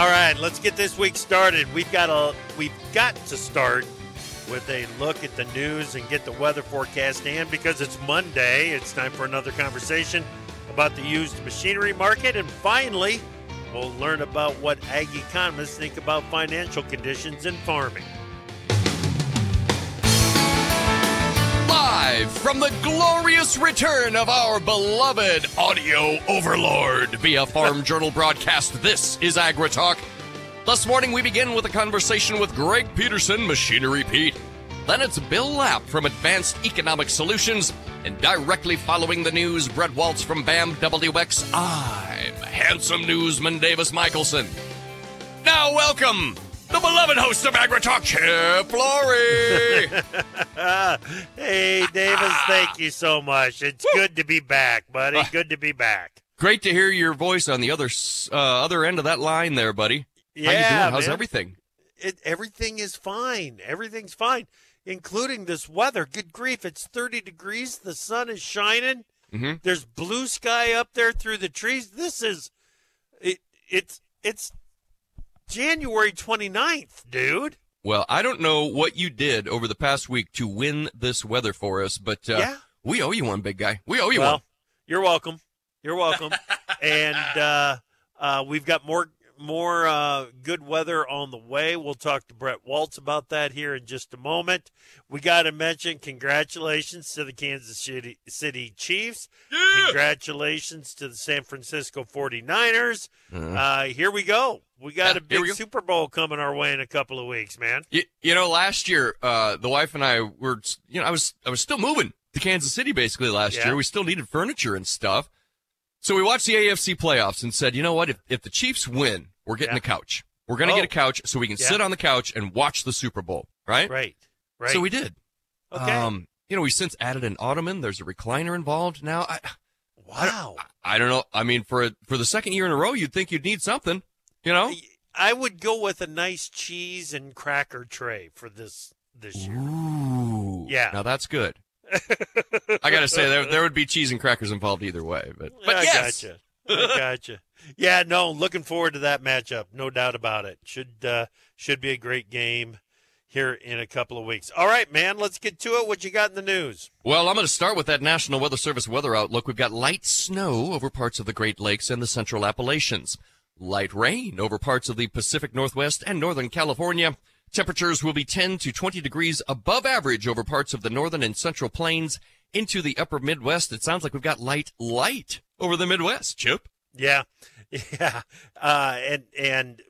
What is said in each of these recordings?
All right, let's get this week started. We've got a we've got to start with a look at the news and get the weather forecast and because it's Monday, it's time for another conversation about the used machinery market and finally we'll learn about what ag economists think about financial conditions in farming. Live from the glorious return of our beloved audio overlord via Farm Journal broadcast, this is AgriTalk. This morning we begin with a conversation with Greg Peterson, Machinery Pete. Then it's Bill Lapp from Advanced Economic Solutions. And directly following the news, Brett Waltz from BAM WX. I'm handsome newsman Davis Michaelson. Now welcome the beloved host of AgriTalk, Chip Flory. hey, Davis, thank you so much. It's good to be back, buddy. Good to be back. Great to hear your voice on the other uh, other end of that line there, buddy. Yeah, How you doing? How's man. everything? It, everything is fine. Everything's fine, including this weather. Good grief, it's 30 degrees. The sun is shining. Mhm. There's blue sky up there through the trees. This is it, it's it's January 29th, dude. Well, I don't know what you did over the past week to win this weather for us, but uh, Yeah. we owe you one, big guy. We owe you well, one. you're welcome. You're welcome. and uh, uh, we've got more more uh, good weather on the way. We'll talk to Brett Waltz about that here in just a moment. We got to mention congratulations to the Kansas City, City Chiefs. Congratulations to the San Francisco 49ers. Uh-huh. Uh, here we go. We got Yeah, a big. Super Bowl coming our way in a couple of weeks, man. You, you know, last year, uh, the wife and I were, you know, I was, I was still moving to Kansas City basically last Yeah. year. We still needed furniture and stuff. So we watched the AFC playoffs and said, you know what? If, if the Chiefs win, we're getting Yeah. a couch. We're going to Oh. get a couch so we can sit on the couch and watch the Super Bowl, right? Right. Right. So we did. okay. Um, you know, we since added an ottoman. There's a recliner involved now. I, wow. I don't know. I mean, for a, for the second year in a row, you'd think you'd need something, you know? I would go with a nice cheese and cracker tray for this this year. Ooh. Yeah. Now that's good. I got to say, there, there would be cheese and crackers involved either way. But, but I yes. gotcha. I gotcha. Yeah, no, looking forward to that matchup. No doubt about it. Should uh, should be a great game here in a couple of weeks. All right, man, let's get to it. What you got in the news? Well, I'm going to start with that National Weather Service weather outlook. We've got light snow over parts of the Great Lakes and the Central Appalachians. Light rain over parts of the Pacific Northwest and Northern California. Temperatures will be 10 to 20 degrees above average over parts of the Northern and Central Plains into the upper Midwest. It sounds like we've got light, light over the Midwest, Chip. Yeah, yeah, uh, and and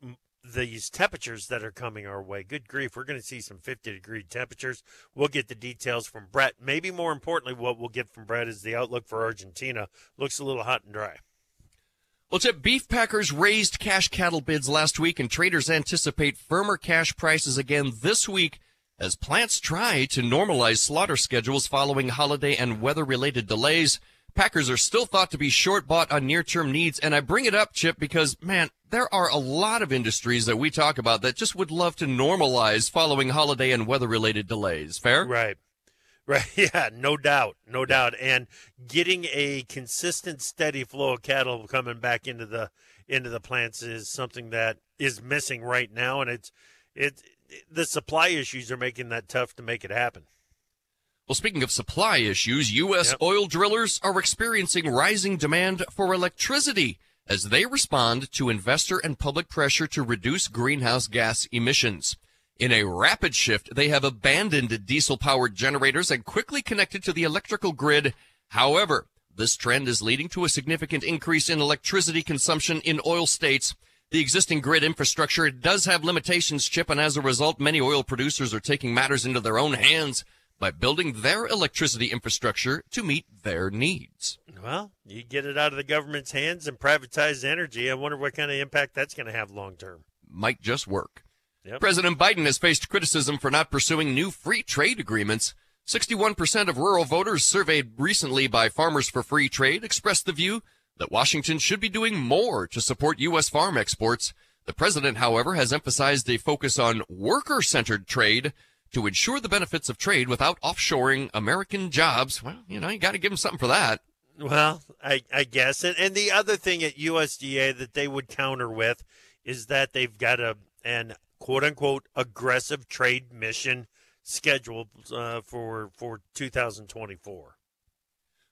these temperatures that are coming our way. Good grief, we're going to see some 50 degree temperatures. We'll get the details from Brett. Maybe more importantly, what we'll get from Brett is the outlook for Argentina. Looks a little hot and dry. Well, Chip, beef packers raised cash cattle bids last week, and traders anticipate firmer cash prices again this week as plants try to normalize slaughter schedules following holiday and weather related delays. Packers are still thought to be short bought on near term needs, and I bring it up, Chip, because, man, there are a lot of industries that we talk about that just would love to normalize following holiday and weather related delays. Fair? Right. Right. Yeah, no doubt. No doubt. And getting a consistent, steady flow of cattle coming back into the into the plants is something that is missing right now and it's it the supply issues are making that tough to make it happen. Well, speaking of supply issues, U.S. Yep. oil drillers are experiencing rising demand for electricity as they respond to investor and public pressure to reduce greenhouse gas emissions. In a rapid shift, they have abandoned diesel powered generators and quickly connected to the electrical grid. However, this trend is leading to a significant increase in electricity consumption in oil states. The existing grid infrastructure does have limitations, Chip, and as a result, many oil producers are taking matters into their own hands by building their electricity infrastructure to meet their needs. Well, you get it out of the government's hands and privatize energy. I wonder what kind of impact that's going to have long term. Might just work. Yep. President Biden has faced criticism for not pursuing new free trade agreements. 61% of rural voters surveyed recently by Farmers for Free Trade expressed the view that Washington should be doing more to support U.S. farm exports. The president, however, has emphasized a focus on worker centered trade to ensure the benefits of trade without offshoring American jobs. Well, you know, you got to give him something for that. Well, I, I guess. And, and the other thing at USDA that they would counter with is that they've got a an quote unquote aggressive trade mission scheduled uh, for for 2024.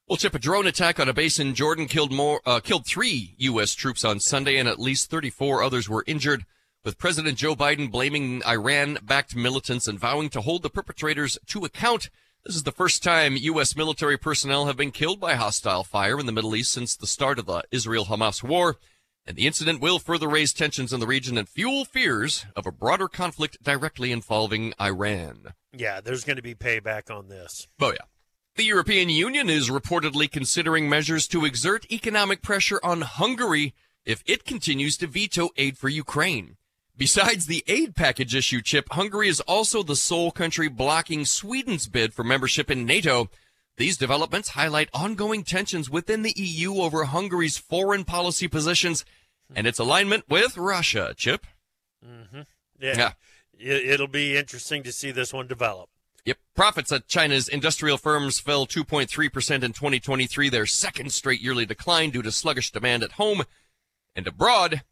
Well, Chip, a drone attack on a base in Jordan killed more uh, killed three U.S. troops on Sunday, and at least 34 others were injured. With President Joe Biden blaming Iran-backed militants and vowing to hold the perpetrators to account, this is the first time U.S. military personnel have been killed by hostile fire in the Middle East since the start of the Israel-Hamas war. And the incident will further raise tensions in the region and fuel fears of a broader conflict directly involving Iran. Yeah, there's going to be payback on this. Oh, yeah. The European Union is reportedly considering measures to exert economic pressure on Hungary if it continues to veto aid for Ukraine. Besides the aid package issue, Chip, Hungary is also the sole country blocking Sweden's bid for membership in NATO. These developments highlight ongoing tensions within the EU over Hungary's foreign policy positions and its alignment with Russia, Chip. Mm-hmm. Yeah. yeah. It'll be interesting to see this one develop. Yep. Profits at China's industrial firms fell 2.3% in 2023, their second straight yearly decline due to sluggish demand at home and abroad.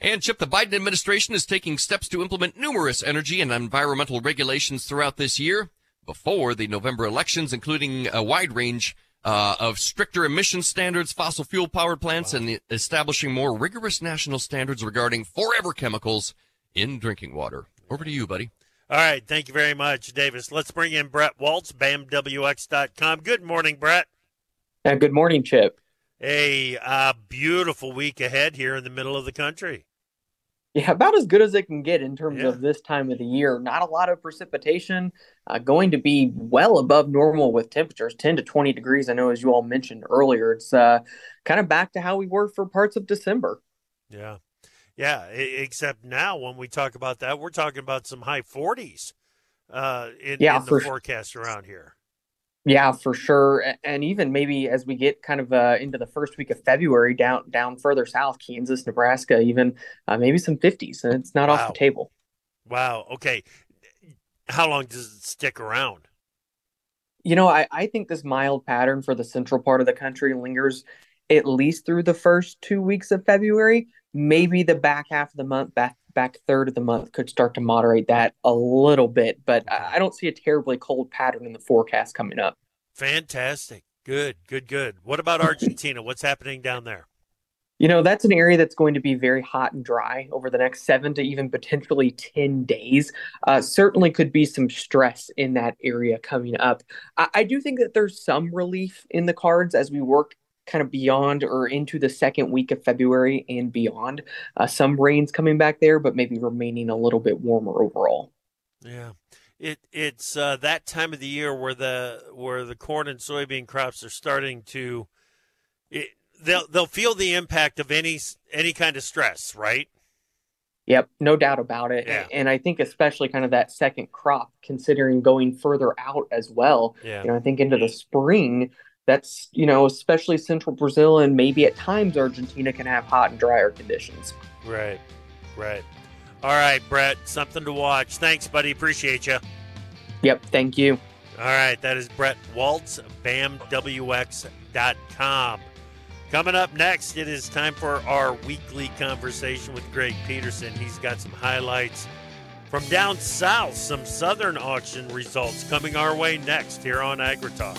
And Chip, the Biden administration is taking steps to implement numerous energy and environmental regulations throughout this year before the November elections, including a wide range uh, of stricter emission standards, fossil fuel powered plants, wow. and establishing more rigorous national standards regarding forever chemicals in drinking water. Over to you, buddy. All right. Thank you very much, Davis. Let's bring in Brett Waltz, BAMWX.com. Good morning, Brett. Uh, good morning, Chip. A uh, beautiful week ahead here in the middle of the country. Yeah, about as good as it can get in terms yeah. of this time of the year. Not a lot of precipitation. Uh, going to be well above normal with temperatures, 10 to 20 degrees. I know, as you all mentioned earlier, it's uh, kind of back to how we were for parts of December. Yeah. Yeah, except now when we talk about that, we're talking about some high 40s uh, in, yeah, in the forecast around here. Yeah, for sure, and even maybe as we get kind of uh, into the first week of February, down down further south, Kansas, Nebraska, even uh, maybe some 50s, and it's not wow. off the table. Wow. Okay, how long does it stick around? You know, I, I think this mild pattern for the central part of the country lingers at least through the first two weeks of February maybe the back half of the month, back back third of the month could start to moderate that a little bit, but I don't see a terribly cold pattern in the forecast coming up. Fantastic. Good, good, good. What about Argentina? What's happening down there? You know, that's an area that's going to be very hot and dry over the next seven to even potentially 10 days. Uh, certainly could be some stress in that area coming up. I, I do think that there's some relief in the cards as we work kind of beyond or into the second week of February and beyond. Uh, some rains coming back there, but maybe remaining a little bit warmer overall. Yeah. It it's uh, that time of the year where the where the corn and soybean crops are starting to it, they'll they'll feel the impact of any any kind of stress, right? Yep, no doubt about it. Yeah. And I think especially kind of that second crop, considering going further out as well. Yeah. You know, I think into the spring, that's you know especially central brazil and maybe at times argentina can have hot and drier conditions. Right right. All right brett something to watch. Thanks buddy. Appreciate you yep thank you. All right that is brett waltz bamwx.com coming up next it is time for our weekly conversation with greg peterson. He's got some highlights from down south some southern auction results coming our way next here on agritalk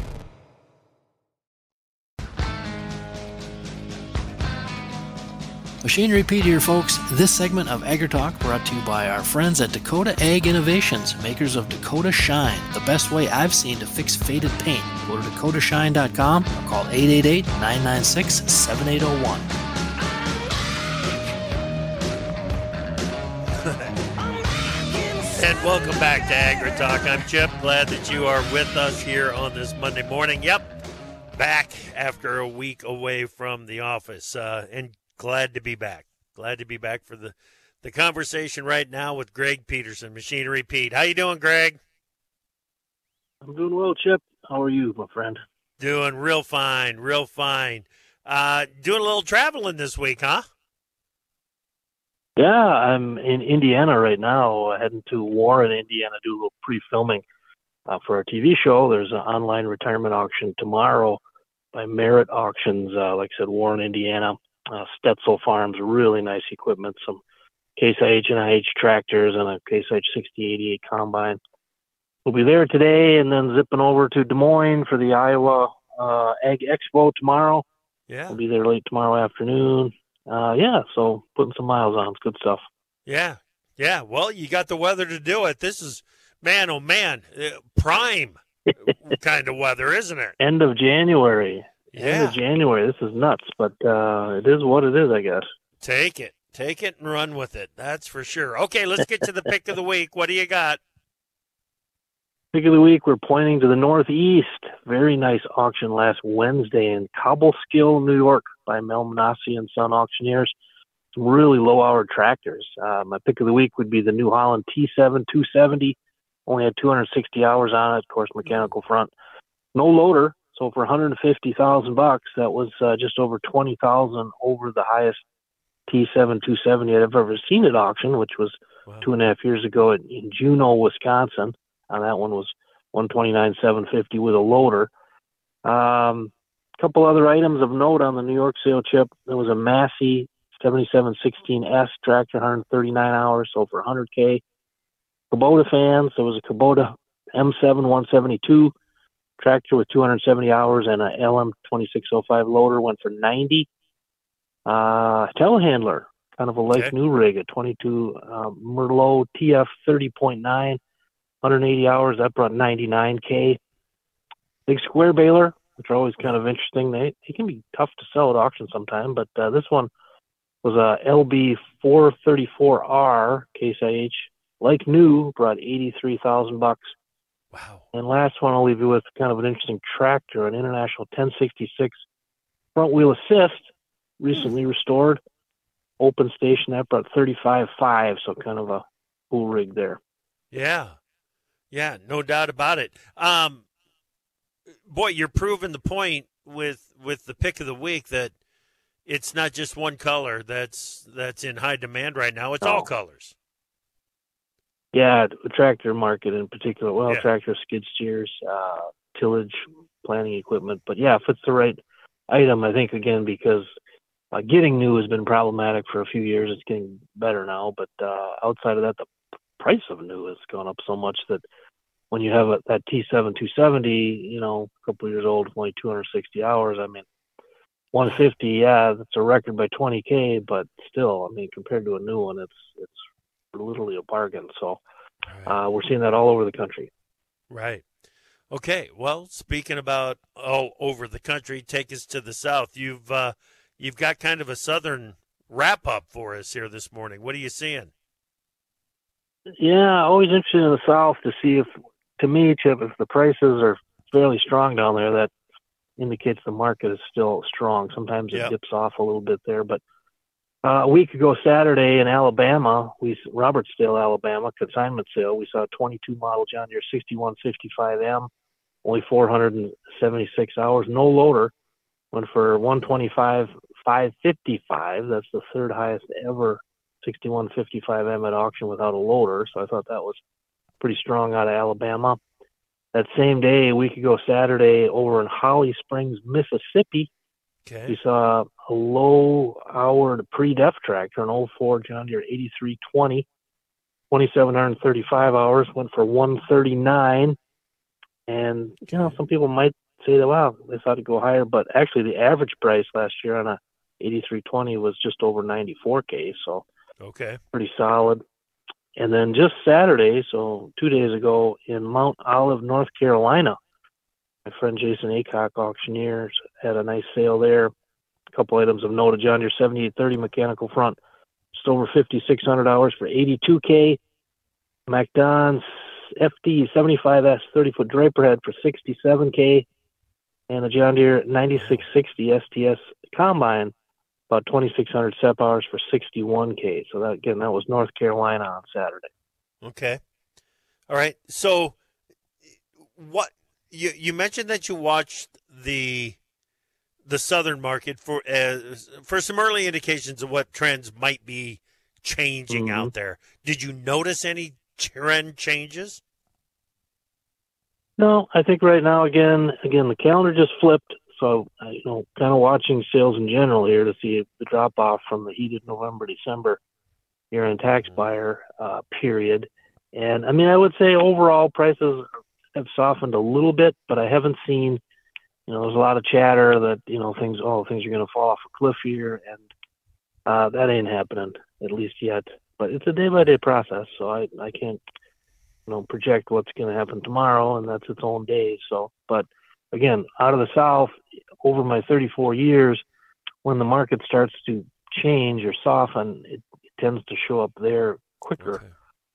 Machinery Pete here, folks. This segment of AgriTalk brought to you by our friends at Dakota Ag Innovations, makers of Dakota Shine, the best way I've seen to fix faded paint. Go to dakotashine.com or call 888 996 7801. And welcome back to AgriTalk. I'm Chip. Glad that you are with us here on this Monday morning. Yep, back after a week away from the office. Uh, and glad to be back. Glad to be back for the the conversation right now with Greg Peterson, Machinery Pete. How you doing, Greg? I'm doing well, Chip. How are you, my friend? Doing real fine, real fine. Uh, doing a little traveling this week, huh? Yeah, I'm in Indiana right now, heading to Warren, Indiana, do a little pre-filming uh, for our TV show. There's an online retirement auction tomorrow by Merit Auctions, uh, like I said, Warren, Indiana uh, Stetzel Farms, really nice equipment, some Case IH and IH tractors and a Case IH 6088 combine. We'll be there today and then zipping over to Des Moines for the Iowa uh, Ag Expo tomorrow. Yeah. We'll be there late tomorrow afternoon. Uh, yeah, so putting some miles on. It's good stuff. Yeah. Yeah. Well, you got the weather to do it. This is, man, oh, man, uh, prime kind of weather, isn't it? End of January. Yeah. January. This is nuts, but uh, it is what it is, I guess. Take it. Take it and run with it. That's for sure. Okay, let's get to the pick of the week. What do you got? Pick of the week, we're pointing to the Northeast. Very nice auction last Wednesday in Cobleskill, New York by Mel Manasse and Son Auctioneers. Some really low hour tractors. Uh, my pick of the week would be the New Holland T7 270. Only had 260 hours on it, of course, mechanical front. No loader, so for 150,000 bucks, that was uh, just over 20,000 over the highest T7 270 I've ever seen at auction, which was Wow. two and a half years ago in, in Juneau, Wisconsin. And that one was 129,750 with a loader. Um, a couple other items of note on the New York sale chip. There was a Massey 7716S tractor, 139 hours, so for 100K. Kubota fans, there was a Kubota M7 172 tractor with 270 hours and a LM 2605 loader went for 90. Uh, telehandler, kind of a like Okay. new rig, a 22 uh, Merlo TF 30.9, 180 hours. That brought 99k. Big square baler, which are always kind of interesting. They they can be tough to sell at auction sometime, but uh, this one was a LB 434R Case IH, like new, brought 83,000 bucks. Wow. And last one, I'll leave you with kind of an interesting tractor, an International 1066 front wheel assist, recently restored, open station. That brought 35.5, so kind of a cool rig there. Yeah. Yeah, no doubt about it. Um boy, you're proving the point with with the pick of the week that it's not just one color that's that's in high demand right now. It's all colors. Yeah, the tractor market in particular. Well, Yeah. tractor skid steers, uh, tillage, planting equipment. But yeah, if it's the right item, I think again because uh, getting new has been problematic for a few years. It's getting better now, but uh, outside of that, the price of new has gone up so much that when you have a, that T7 270, you know, a couple years old, only 260 hours. I mean, 150, yeah, that's a record by 20k, but still, I mean, compared to a new one, it's it's literally a bargain. So uh, we're seeing that all over the country. Right. Okay. Well, speaking about all over the country, take us to the south. You've uh, you've got kind of a southern wrap up for us here this morning. What are you seeing? Yeah, always interested in the south to see if, to me, Chip, if the prices are fairly strong down there, that indicates the market is still strong. Sometimes it Yep. dips off a little bit there, but uh, a week ago Saturday in Alabama, we Robertsdale, Alabama, consignment sale. We saw a 22 model John Deere 6155M, only 476 hours, no loader. Went for 125 555. That's the third highest ever 6155M at auction without a loader. So I thought that was pretty strong out of Alabama. That same day, a week ago Saturday, over in Holly Springs, Mississippi, Okay. we saw a low hour pre-def tractor, an old 04 John Deere 8320, 2,735 hours, went for 139. And, you know, some people might say that, wow, they thought it'd go higher, but actually the average price last year on a 8320 was just over 94K, so Okay. pretty solid. And then just Saturday, so two days ago, in Mount Olive, North Carolina, my friend Jason Acock, auctioneers, had a nice sale there. A couple items of note: John Deere 7830 mechanical front, just over 5,600 hours for 82k. MacDon's FD 75S 30 foot draper head for 67k, and a John Deere 9660 STS combine about 2,600 SEP hours for 61k. So that again, that was North Carolina on Saturday. Okay. All right. So, what you you mentioned that you watched the the southern market for uh, for some early indications of what trends might be changing Mhm. out there. Did you notice any trend changes? No, I think right now again, again the calendar just flipped. So uh, you know, kind of watching sales in general here to see if the drop off from the heated November December year end tax buyer uh, period. And I mean, I would say overall prices have softened a little bit, but I haven't seen. You know, there's a lot of chatter that you know things. Oh, things are going to fall off a cliff here, and uh, that ain't happening at least yet. But it's a day by day process, so I I can't you know project what's going to happen tomorrow, and that's its own day. So, but again, out of the South, over my 34 years, when the market starts to change or soften, it, it tends to show up there quicker. Okay.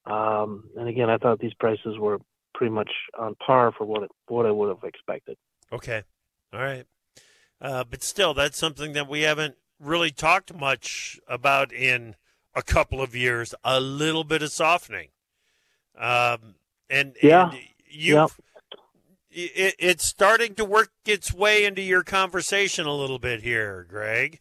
Um, and again, I thought these prices were pretty much on par for what it, what I would have expected. Okay. All right. Uh, but still, that's something that we haven't really talked much about in a couple of years. A little bit of softening. Um, and, Yeah. and you've, it, it's starting to work its way into your conversation a little bit here, Greg.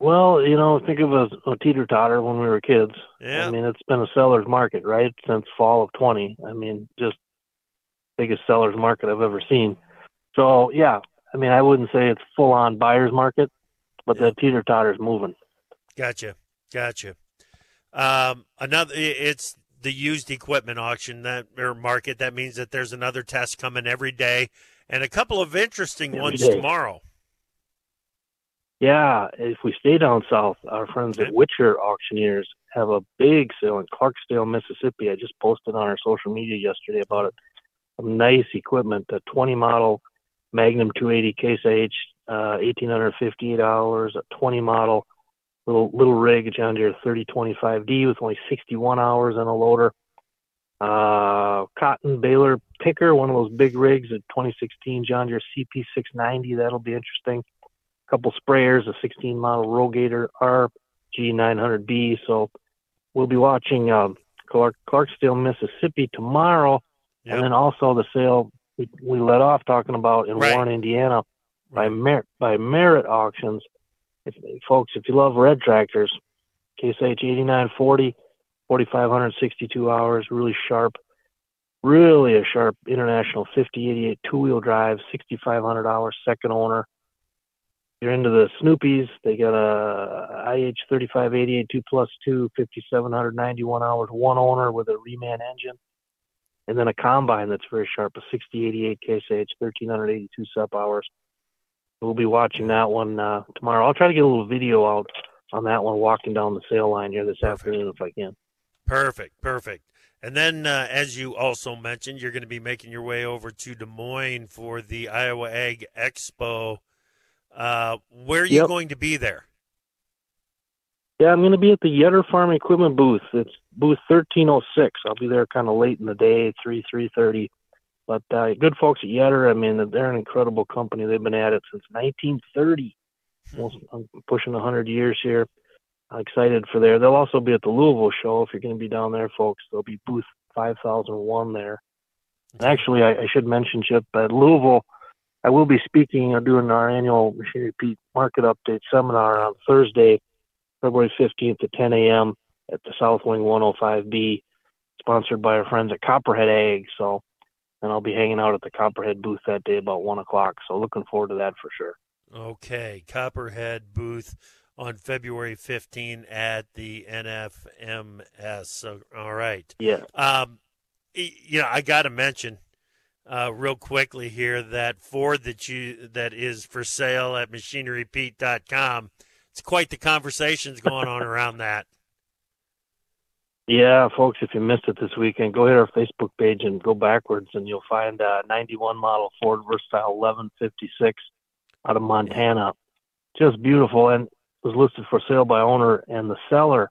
Well, you know, think of a, a teeter totter when we were kids. Yeah. I mean, it's been a seller's market, right, since fall of 20. I mean, just biggest seller's market I've ever seen. So, yeah, I mean, I wouldn't say it's full on buyer's market, but Yeah. the teeter totter's moving. Gotcha. Gotcha. Um, another, it's the used equipment auction that or market. That means that there's another test coming every day, and a couple of interesting Every ones day. tomorrow. Yeah, if we stay down south, our friends Okay. at Witcher Auctioneers have a big sale in Clarksdale, Mississippi. I just posted on our social media yesterday about it. Some nice equipment, a 20 model Magnum 280 Case IH, uh, 1858 hours, a 20 model little little rig, a John Deere 3025D with only 61 hours and a loader. Uh, cotton baler picker, one of those big rigs, a 2016 John Deere CP690. That'll be interesting couple sprayers, a 16 model Rogator RG900B. So we'll be watching um, Clark, Clarksdale, Mississippi tomorrow, Yep. and then also the sale we, we let off talking about in Right. Warren, Indiana, by Mer- by Merit Auctions. If, folks, if you love red tractors, Case IH 8940, 4,562 hours, really sharp, really a sharp international 5088 two wheel drive, 6,500 hours, second owner you're into the Snoopies, they got a IH 3588 2 plus 2, 5,791 hours, one owner with a reman engine. And then a combine that's very sharp, a 6088 Case IH, 1,382 sup hours. We'll be watching that one uh, tomorrow. I'll try to get a little video out on that one walking down the sale line here this Perfect. afternoon if I can. Perfect, perfect. And then, uh, as you also mentioned, you're going to be making your way over to Des Moines for the Iowa Ag Expo. Uh, where are you Yep. going to be there? Yeah, I'm going to be at the Yetter Farm Equipment booth. It's booth 1306. I'll be there kind of late in the day, 3 3:30. But uh, good folks at Yetter. I mean, they're an incredible company. They've been at it since 1930. Almost I'm pushing 100 years here. I'm excited for there. They'll also be at the Louisville show. If you're going to be down there, folks, there'll be booth 5001 there. Actually, I, I should mention, Chip, at Louisville, I will be speaking or doing our annual Machinery Pete Market Update seminar on Thursday, February 15th at 10 a.m. at the South Wing 105B, sponsored by our friends at Copperhead Ag. So, and I'll be hanging out at the Copperhead booth that day about 1 o'clock. So, looking forward to that for sure. Okay, Copperhead booth on February 15 at the NFMS. So, all right. Yeah. Um, you know, I got to mention uh, real quickly here that Ford that you that is for sale at machinerypete.com. It's quite the conversations going on around that. Yeah, folks, if you missed it this weekend, go hit our Facebook page and go backwards, and you'll find a 91 model Ford Versatile 1156 out of Montana. Just beautiful, and was listed for sale by owner, and the seller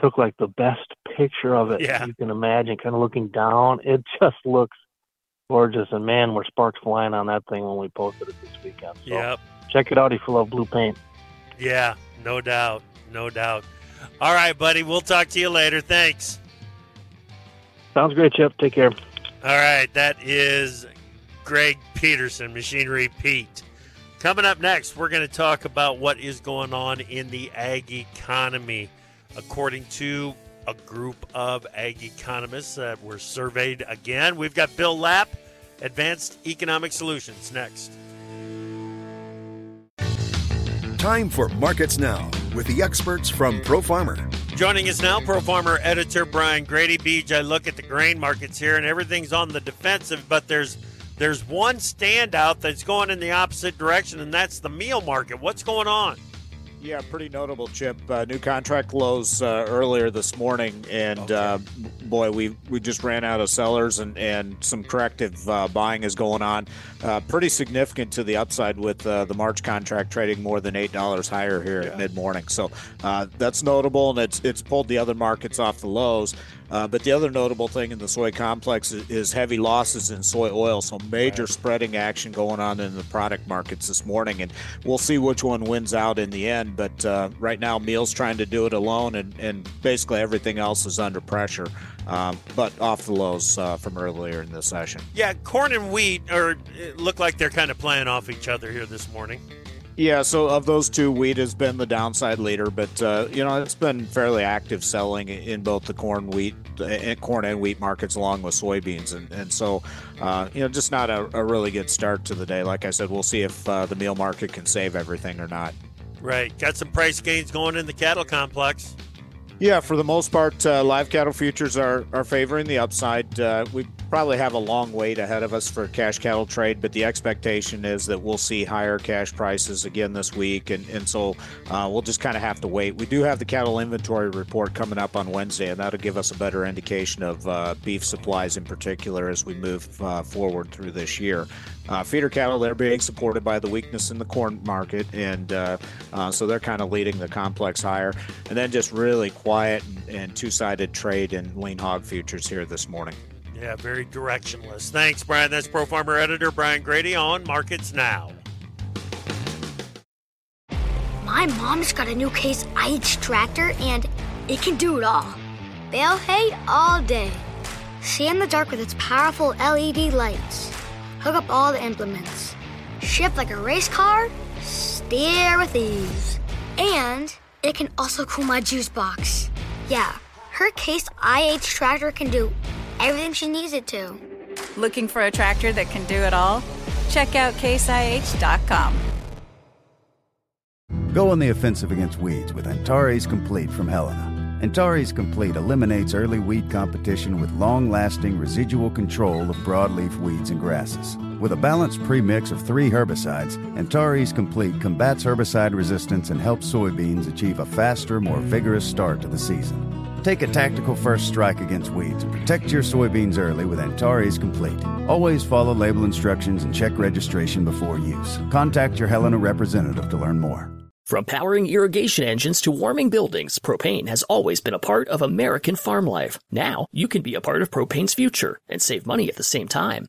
took like the best picture of it Yeah. you can imagine, kind of looking down. It just looks gorgeous, and man, were sparks flying on that thing when we posted it this weekend. So Yep. check it out if you love blue paint. Yeah, no doubt. No doubt. All right, buddy. We'll talk to you later. Thanks. Sounds great, Chip. Take care. All right, that is Greg Peterson, Machinery Pete. Coming up next, we're going to talk about what is going on in the ag economy. According to a group of ag economists that were surveyed again, we've got Bill Lapp, Advanced Economic Solutions, next. Time for Markets Now with the experts from Pro Farmer. Joining us now, Pro Farmer editor Brian Grete Beach. I look at the grain markets here, and everything's on the defensive, but there's there's one standout that's going in the opposite direction, and that's the meal market. What's going on? Yeah, pretty notable, Chip. Uh, new contract lows uh, earlier this morning, and uh, boy, we we just ran out of sellers, and and some corrective uh, buying is going on. Uh, pretty significant to the upside with uh, the March contract trading more than eight dollars higher here at mid morning. So uh, that's notable, and it's it's pulled the other markets off the lows. Uh, but the other notable thing in the soy complex is, is heavy losses in soy oil. So major spreading action going on in the product markets this morning, and we'll see which one wins out in the end. But uh, right now, Meal's trying to do it alone, and, and basically everything else is under pressure. Um, but off the lows uh, from earlier in the session. Yeah, corn and wheat are look like they're kind of playing off each other here this morning. Yeah, so of those two, wheat has been the downside leader, but uh, you know it's been fairly active selling in both the corn, wheat, uh, corn and wheat markets, along with soybeans, and and so uh, you know just not a, a, really good start to the day. Like I said, we'll see if uh, the meal market can save everything or not. Right, got some price gains going in the cattle complex. Yeah, for the most part, uh, live cattle futures are, are favoring the upside. Uh, we probably have a long wait ahead of us for cash cattle trade, but the expectation is that we'll see higher cash prices again this week, and, and so uh, we'll just kind of have to wait. We do have the cattle inventory report coming up on Wednesday, and that'll give us a better indication of uh, beef supplies in particular as we move uh, forward through this year. Uh, feeder cattle, they're being supported by the weakness in the corn market, and uh, uh, so they're kind of leading the complex higher. And then just really quiet and, and two sided trade in lean hog futures here this morning. Yeah, very directionless. Thanks, Brian. That's Pro Farmer editor Brian Grete on Markets Now. My mom's got a new Case IH tractor, and it can do it all. Bale hay all day. See in the dark with its powerful LED lights. Hook up all the implements. Shift like a race car. Steer with ease. And it can also cool my juice box. Yeah, her Case IH tractor can do everything she needs it to. Looking for a tractor that can do it all? Check out caseih.com. Go on the offensive against weeds with Antares Complete from Helena. Antares Complete eliminates early weed competition with long lasting residual control of broadleaf weeds and grasses. With a balanced premix of three herbicides, Antares Complete combats herbicide resistance and helps soybeans achieve a faster, more vigorous start to the season. Take a tactical first strike against weeds and protect your soybeans early with Antares Complete. Always follow label instructions and check registration before use. Contact your Helena representative to learn more. From powering irrigation engines to warming buildings, propane has always been a part of American farm life. Now, you can be a part of propane's future and save money at the same time.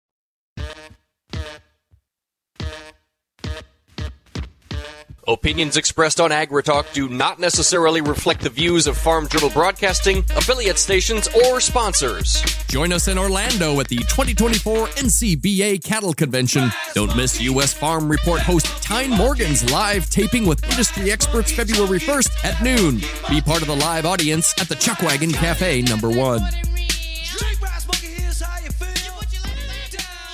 Opinions expressed on AgriTalk do not necessarily reflect the views of Farm Journal Broadcasting, affiliate stations, or sponsors. Join us in Orlando at the 2024 NCBA Cattle Convention. Don't miss U.S. Farm Report host Tyne Morgan's live taping with industry experts February 1st at noon. Be part of the live audience at the Chuckwagon Cafe number one.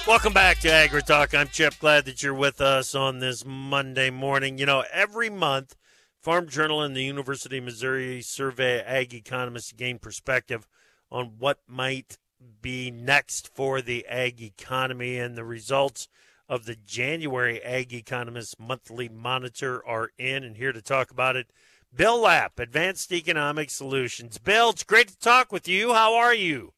Welcome back to Agri Talk. I'm Chip. Glad that you're with us on this Monday morning. You know, every month, Farm Journal and the University of Missouri survey ag economists to gain perspective on what might be next for the ag economy. And the results of the January Ag Economist Monthly Monitor are in. And here to talk about it, Bill Lapp, Advanced Economic Solutions. Bill, it's great to talk with you. How are you?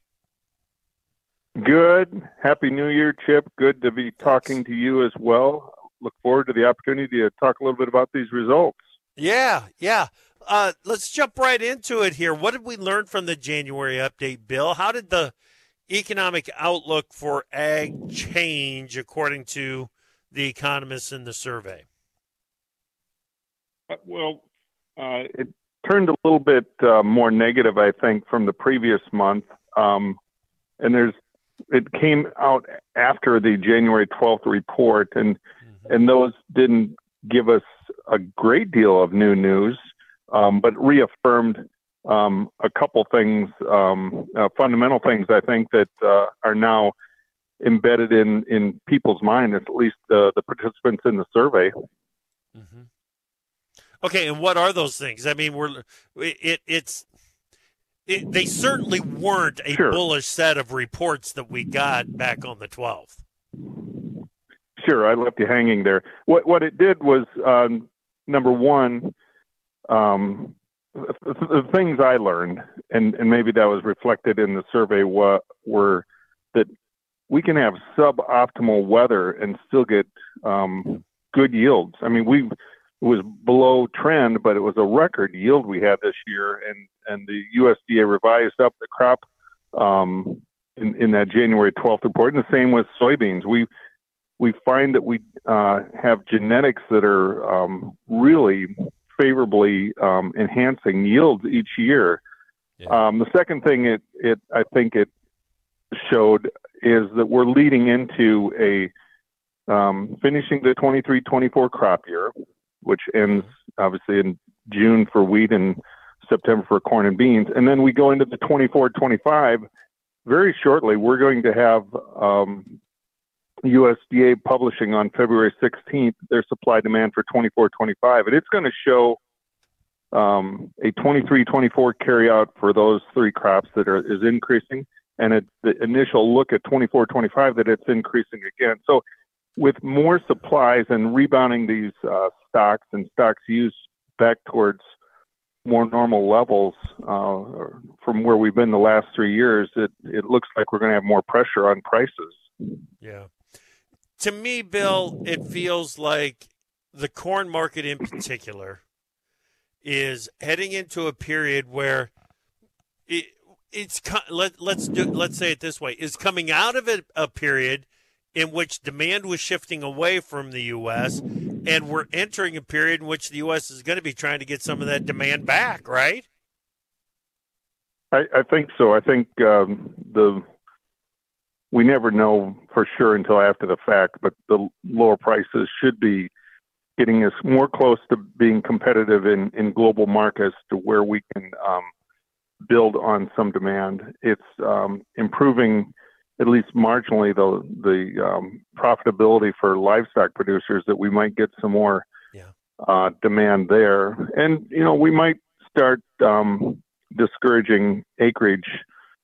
Good. Happy New Year, Chip. Good to be talking to you as well. Look forward to the opportunity to talk a little bit about these results. Yeah, yeah. Uh, let's jump right into it here. What did we learn from the January update, Bill? How did the economic outlook for ag change according to the economists in the survey? Uh, well, uh, it turned a little bit uh, more negative, I think, from the previous month. Um, and there's it came out after the January 12th report, and mm-hmm. and those didn't give us a great deal of new news, um, but reaffirmed um, a couple things, um, uh, fundamental things I think that uh, are now embedded in in people's mind, at least uh, the participants in the survey. Mm-hmm. Okay, and what are those things? I mean, we're it it's it, they certainly weren't a sure. bullish set of reports that we got back on the 12th. Sure, I left you hanging there. What what it did was um, number one, um, the, the, things I learned, and, and maybe that was reflected in the survey, what, were that we can have suboptimal weather and still get um, good yields. I mean, we it was below trend, but it was a record yield we had this year, and and the USDA revised up the crop um, in, in that January 12th report. And the same with soybeans. We we find that we uh, have genetics that are um, really favorably um, enhancing yields each year. Yeah. Um, the second thing it, it I think it showed is that we're leading into a um, finishing the 23-24 crop year which ends obviously in June for wheat and September for corn and beans. And then we go into the 24 25. Very shortly, we're going to have um, USDA publishing on February 16th their supply demand for 24 25. And it's going to show um, a 23 24 carryout for those three crops that are, is increasing. And a, the initial look at 24 25 that it's increasing again. So with more supplies and rebounding these uh, stocks and stocks used back towards more normal levels uh, from where we've been the last three years, it, it looks like we're going to have more pressure on prices. Yeah. To me, Bill, it feels like the corn market in particular is heading into a period where it, it's let, let's do let's say it this way is coming out of a, a period in which demand was shifting away from the U.S., and we're entering a period in which the U.S. is going to be trying to get some of that demand back, right? I, I think so. I think um, the we never know for sure until after the fact, but the lower prices should be getting us more close to being competitive in, in global markets to where we can um, build on some demand. It's um, improving at least marginally the the um, profitability for livestock producers that we might get some more yeah. uh, demand there, and you know we might start um, discouraging acreage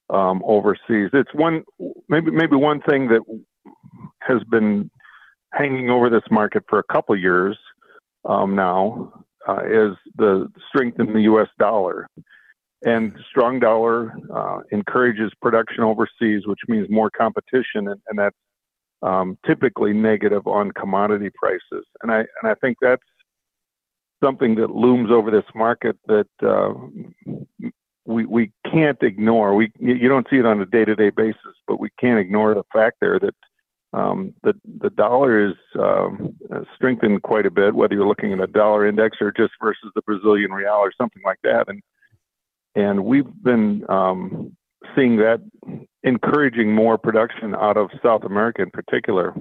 um, overseas. It's one maybe maybe one thing that has been hanging over this market for a couple years um, now uh, is the strength in the U.S. dollar. And strong dollar uh, encourages production overseas, which means more competition, and, and that's um, typically negative on commodity prices. And I and I think that's something that looms over this market that uh, we we can't ignore. We you don't see it on a day to day basis, but we can't ignore the fact there that um, the the dollar is um, strengthened quite a bit. Whether you're looking at a dollar index or just versus the Brazilian real or something like that, and and we've been um, seeing that encouraging more production out of South America in particular.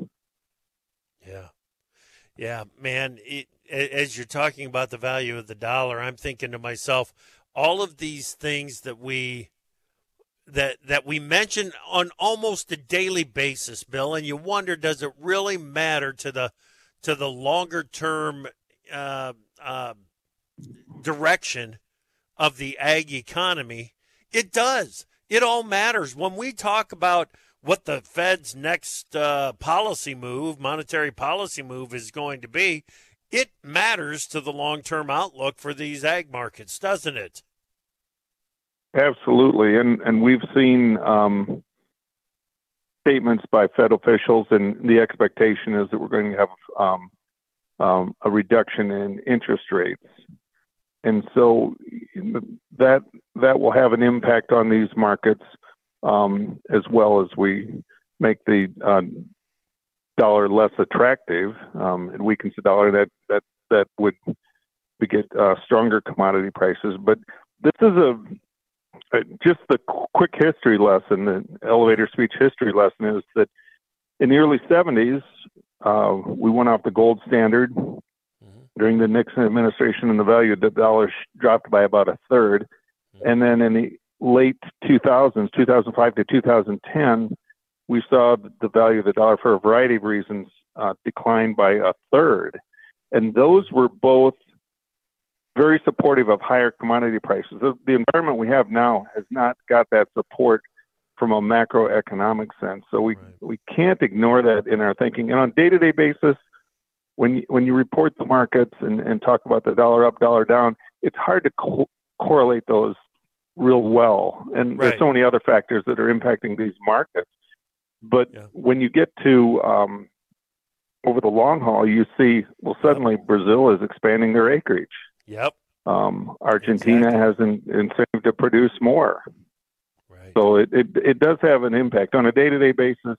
Yeah, yeah, man. It, as you're talking about the value of the dollar, I'm thinking to myself, all of these things that we that that we mention on almost a daily basis, Bill, and you wonder does it really matter to the to the longer term uh, uh, direction of the ag economy? It does. It all matters when we talk about what the Fed's next uh, policy move, monetary policy move, is going to be it matters to the long term outlook for these ag markets, doesn't it? Absolutely, and and we've seen um, statements by Fed officials, and the expectation is that we're going to have um, um, a reduction in interest rates, and so that that will have an impact on these markets um, as well as we make the uh, dollar less attractive. Um, it weakens the dollar. That that that would get uh, stronger commodity prices. But this is a, a just the quick history lesson. The elevator speech history lesson is that in the early 70s, uh, we went off the gold standard. During the Nixon administration, and the value of the dollar dropped by about a 3rd mm-hmm. And then in the late 2000s, 2005 to 2010, we saw the value of the dollar for a variety of reasons uh, decline by a third. And those were both very supportive of higher commodity prices. The, the environment we have now has not got that support from a macroeconomic sense. So we, right. we can't ignore that in our thinking. And on a day to day basis, when you, when you report the markets and, and talk about the dollar up, dollar down, it's hard to co- correlate those real well. And right. there's so many other factors that are impacting these markets. But yeah. when you get to um, over the long haul, you see, well, suddenly yep. Brazil is expanding their acreage. Yep. Um, Argentina exactly. has an incentive to produce more. Right. So it, it, it does have an impact on a day to day basis.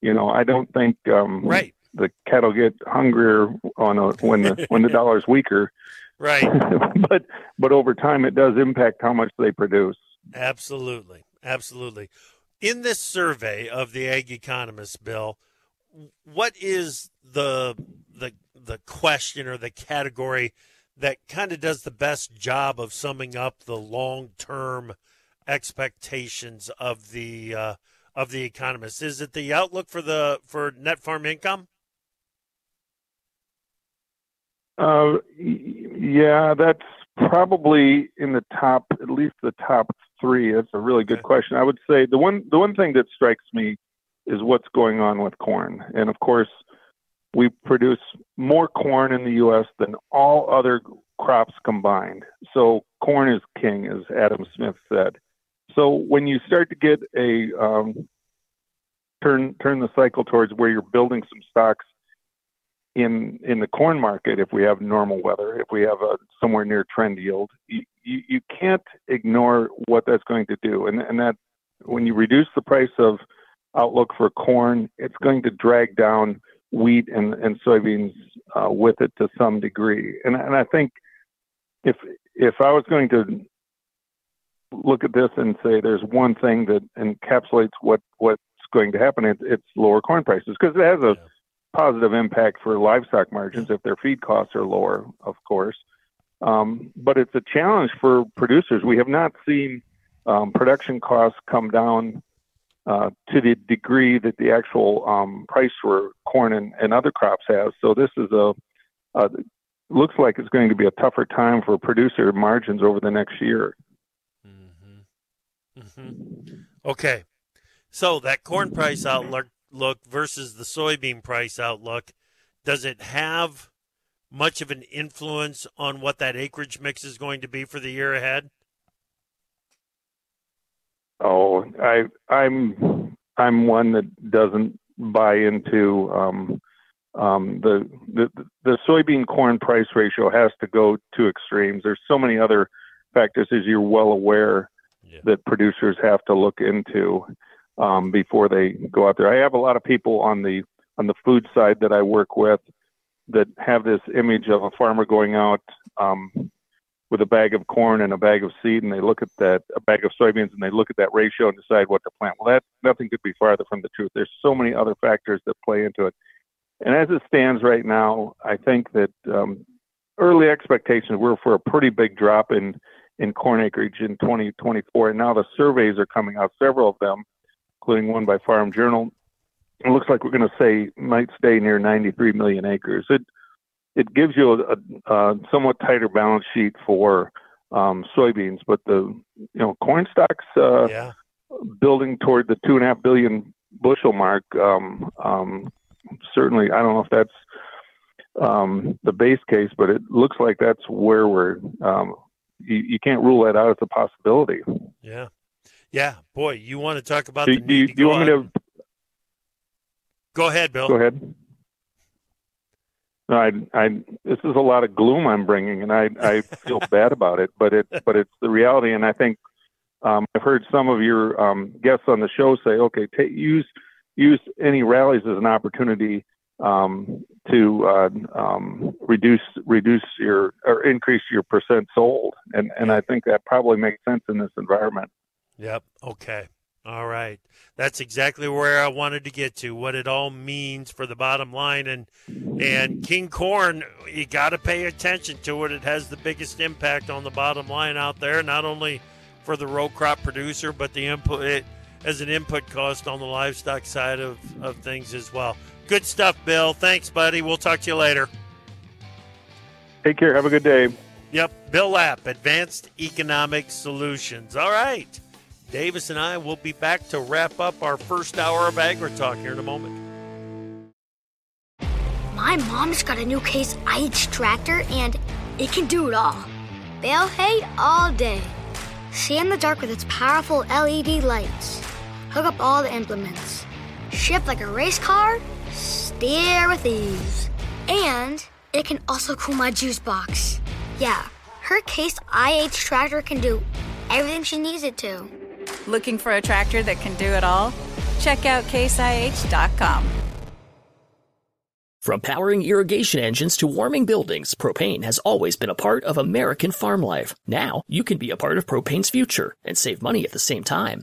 You know, I don't think um, right. The cattle get hungrier on a, when the when the dollar's weaker. Right. but but over time, it does impact how much they produce. Absolutely, absolutely in this survey of the ag economists, Bill, what is the the the question or the category that kind of does the best job of summing up the long term expectations of the uh, of the economists? Is it the outlook for the for net farm income? Uh, yeah, that's probably in the top, at least the top three. That's a really good question. I would say the one the one thing that strikes me is what's going on with corn, and of course, we produce more corn in the U.S. than all other crops combined. So corn is king, as Adam Smith said. So when you start to get a um, turn turn the cycle towards where you're building some stocks in in the corn market, if we have normal weather, if we have a somewhere near trend yield, you, you, you can't ignore what that's going to do. And and that when you reduce the price of outlook for corn, it's going to drag down wheat and, and soybeans uh, with it to some degree. And and I think if if I was going to look at this and say there's one thing that encapsulates what what's going to happen, it, it's lower corn prices because it has a positive impact for livestock margins if their feed costs are lower, of course. Um, but it's a challenge for producers. We have not seen um, production costs come down uh, to the degree that the actual um, price for corn and, and, other crops has. So this is a, a, looks like it's going to be a tougher time for producer margins over the next year. Mm-hmm. Mm-hmm. Okay, so that corn price outlook versus the soybean price outlook, does it have much of an influence on what that acreage mix is going to be for the year ahead? Oh, I I'm I'm one that doesn't buy into um, um, the, the the soybean corn price ratio has to go to extremes. There's so many other factors, as you're well aware, yeah. that producers have to look into um, before they go out there. I have a lot of people on the on the food side that I work with that have this image of a farmer going out um, with a bag of corn and a bag of seed, and they look at that a bag of soybeans, and they look at that ratio and decide what to plant. Well, that nothing could be farther from the truth. There's so many other factors that play into it, and as it stands right now, I think that um, early expectations were for a pretty big drop in in corn acreage in 2024, and now the surveys are coming out, several of them, including one by Farm Journal. It looks like we're going to say might stay near 93 million acres. It it gives you a, a, a somewhat tighter balance sheet for um, soybeans, but the you know corn stocks uh, yeah. building toward the two and a half billion bushel mark. Um, um, certainly, I don't know if that's um, the base case, but it looks like that's where we're. Um, you, you, can't rule that out as a possibility. Yeah, yeah, boy, you want to talk about do, the do, do you want me to? Go ahead, Bill. Go ahead. No, I, I, this is a lot of gloom I'm bringing, and I, I feel bad about it. But it, but it's the reality, and I think um, I've heard some of your um, guests on the show say, okay, take, use use any rallies as an opportunity um, to uh, um, reduce reduce your or increase your percent sold, and and I think that probably makes sense in this environment. Yep. Okay. All right. That's exactly where I wanted to get to, what it all means for the bottom line. And and King Corn, you got to pay attention to it. It has the biggest impact on the bottom line out there, not only for the row crop producer, but the input it as an input cost on the livestock side of, of things as well. Good stuff, Bill. Thanks, buddy. We'll talk to you later. Take care. Have a good day. Yep. Bill Lapp, Advanced Economic Solutions. All right. Davis and I will be back to wrap up our first hour of Agri Talk here in a moment. My mom's got a new Case IH tractor and it can do it all. Bale hay all day. See in the dark with its powerful LED lights. Hook up all the implements. Shift like a race car. Steer with ease. And it can also cool my juice box. Yeah, her Case IH tractor can do everything she needs it to. Looking for a tractor that can do it all? Check out caseih.com. From powering irrigation engines to warming buildings, propane has always been a part of American farm life. Now, you can be a part of propane's future and save money at the same time.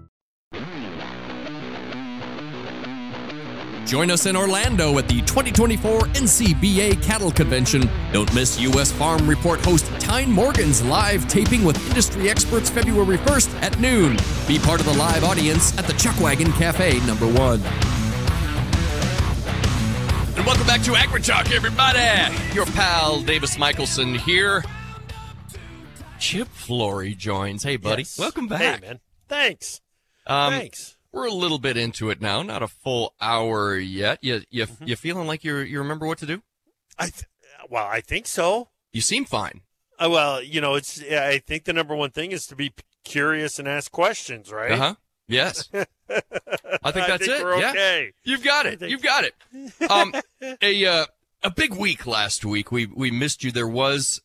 Join us in Orlando at the 2024 NCBA Cattle Convention. Don't miss U.S. Farm Report host Tyne Morgan's live taping with industry experts February 1st at noon. Be part of the live audience at the Chuckwagon Cafe, number one. And welcome back to AgriTalk, everybody. Your pal Davis Michaelsen here. Chip Flory joins. Hey, buddy. Yes. Welcome back. Hey, man. Thanks. Um, Thanks. We're a little bit into it now, not a full hour yet. You you Mm-hmm. you feeling like you you remember what to do? I th- well, I think so. You seem fine. Uh, well, you know, it's. I think the number one thing is to be curious and ask questions, right? Uh huh. Yes. I think that's it. We're Yeah. okay. You've got it. You've got it. Um, a uh, a big week last week. We we missed you. There was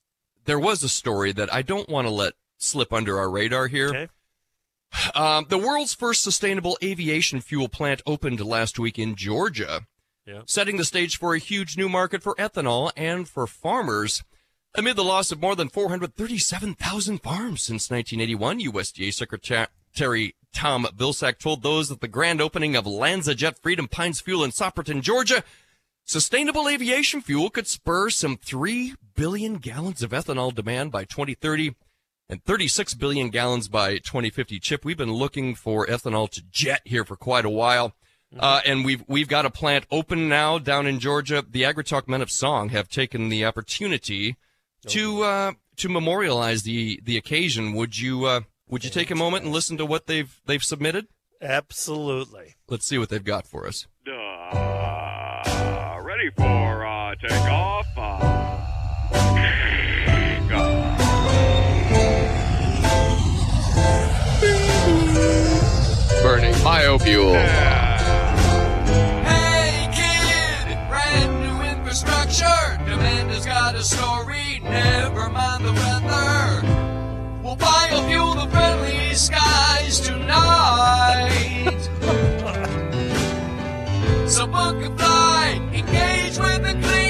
there was a story that I don't want to let slip under our radar here. Okay. Um, the world's first sustainable aviation fuel plant opened last week in Georgia, Yeah. setting the stage for a huge new market for ethanol and for farmers. Amid the loss of more than 437,000 farms since 1981, USDA Secretary Tom Vilsack told those at the grand opening of LanzaJet Freedom Pines Fuel in Soperton, Georgia, sustainable aviation fuel could spur some 3 billion gallons of ethanol demand by 2030 and 36 billion gallons by 2050. Chip, we've been looking for ethanol to jet here for quite a while. Uh, and we've we've got a plant open now down in Georgia. The AgriTalk Men of Song have taken the opportunity to uh, to memorialize the the occasion. Would you uh, would you take a moment and listen to what they've they've submitted? Absolutely. Let's see what they've got for us. Uh, ready for uh, takeoff. Burning biofuel. Hey kid, brand new infrastructure. Demand has got a story, never mind the weather. We'll biofuel the friendly skies tonight. so book a flight, engage with the clean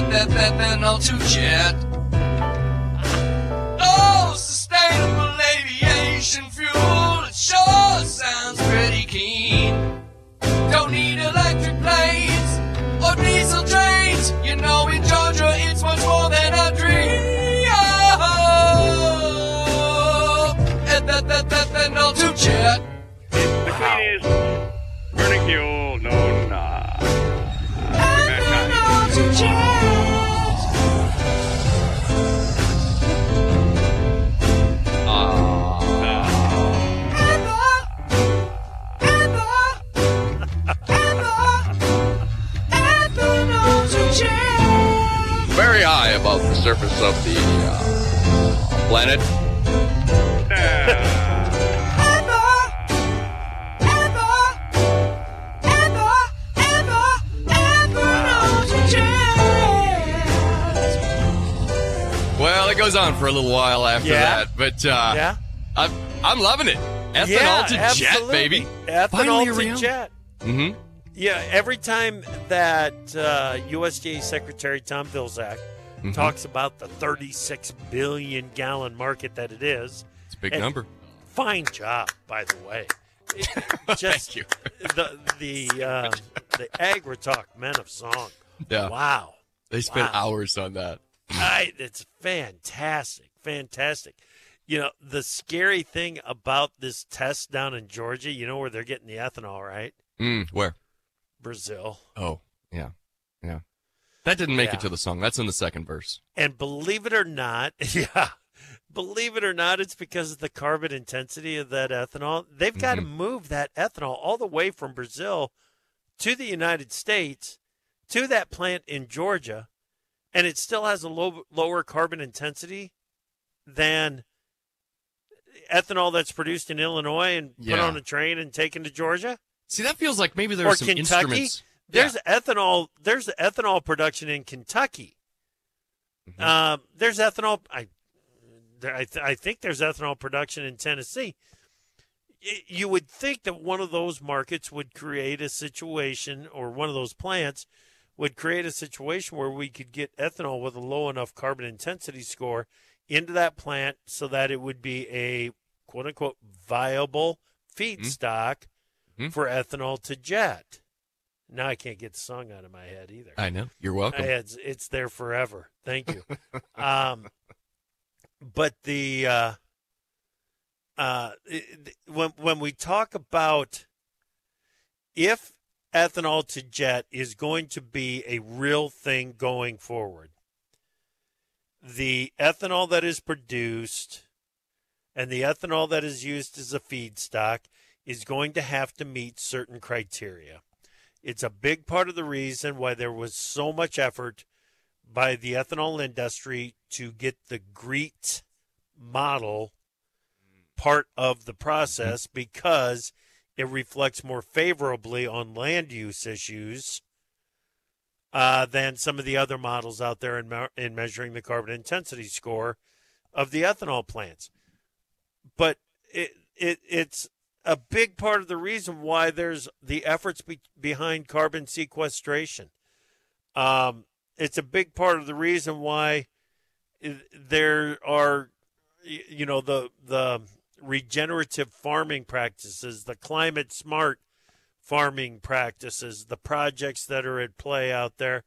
that, that, that, that, all too jet. Oh, sustainable aviation fuel. It sure sounds pretty keen. Don't need electric planes or diesel trains. You know, in Georgia, it's much more than a dream. That, that, that, that, all too jet. Surface of the uh, planet. Well, it goes on for a little while after Yeah. that, but uh, Yeah. I'm I'm loving it. Ethanol yeah, to jet, baby. Ethanol Finally to around. jet. Mm-hmm. Yeah, every time that uh, USDA Secretary Tom Vilsack Mhm. talks about the 36 billion gallon market that it is, It's a big and number. Fine job, by the way. It- just you. the the uh, the AgriTalk Men of Song. Yeah. Wow. They spent Wow. hours on that. I, it's fantastic, fantastic. You know, the scary thing about this test down in Georgia, you know where they're getting the ethanol, right? Mm, where? Brazil. Oh, yeah. That didn't make Yeah. it to the song. That's in the second verse. And believe it or not, yeah, believe it or not, it's because of the carbon intensity of that ethanol. They've got to mm-hmm. move that ethanol all the way from Brazil to the United States to that plant in Georgia, and it still has a low, lower carbon intensity than ethanol that's produced in Illinois and put on a train and taken to Georgia. See, that feels like maybe there's some Kentucky. instruments. There's ethanol. There's ethanol production in Kentucky. Mm-hmm. Um, there's ethanol. I, there, I, th- I think there's ethanol production in Tennessee. You would think that one of those markets would create a situation, or one of those plants would create a situation where we could get ethanol with a low enough carbon intensity score into that plant so that it would be a quote unquote viable feedstock for ethanol to jet. Now I can't get the song out of my head either. I know. You're welcome. It's, it's there forever. Thank you. um, but the uh, uh, when when we talk about if ethanol to jet is going to be a real thing going forward, the ethanol that is produced and the ethanol that is used as a feedstock is going to have to meet certain criteria. It's a big part of the reason why there was so much effort by the ethanol industry to get the GREET model part of the process because it reflects more favorably on land use issues uh, than some of the other models out there in, in measuring the carbon intensity score of the ethanol plants. But it, it it's a big part of the reason why there's the efforts be- behind carbon sequestration. Um, it's a big part of the reason why there are, you know, the the regenerative farming practices, the climate smart farming practices, the projects that are at play out there.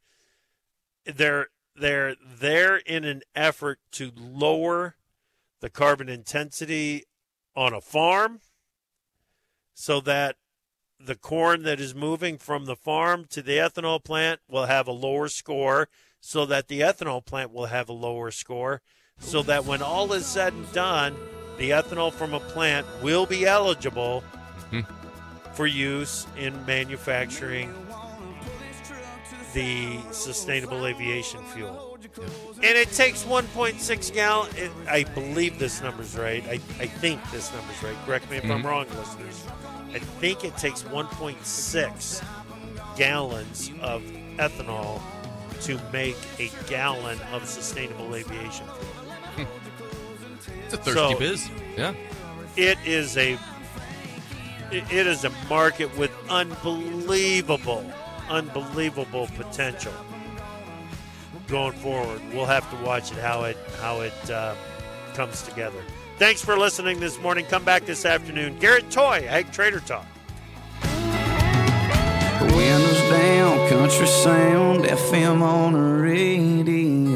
They're they're there in an effort to lower the carbon intensity on a farm so that the corn that is moving from the farm to the ethanol plant will have a lower score so that the ethanol plant will have a lower score so that when all is said and done the ethanol from a plant will be eligible hmm. for use in manufacturing the sustainable aviation fuel. And it takes 1.6 gallon. It, I believe this number's right. I, I think this number's right. Correct me if I'm Mhm. wrong, listeners. I think it takes 1.6 gallons of ethanol to make a gallon of sustainable aviation fuel. It's a thirsty So- biz. Yeah. It is a it is a market with unbelievable, unbelievable potential going forward. We'll have to watch it how it how it uh, comes together. Thanks for listening this morning. Come back this afternoon. Garrett Toay, Ag Trader Talk. Windows down, country sound, FM on the radio.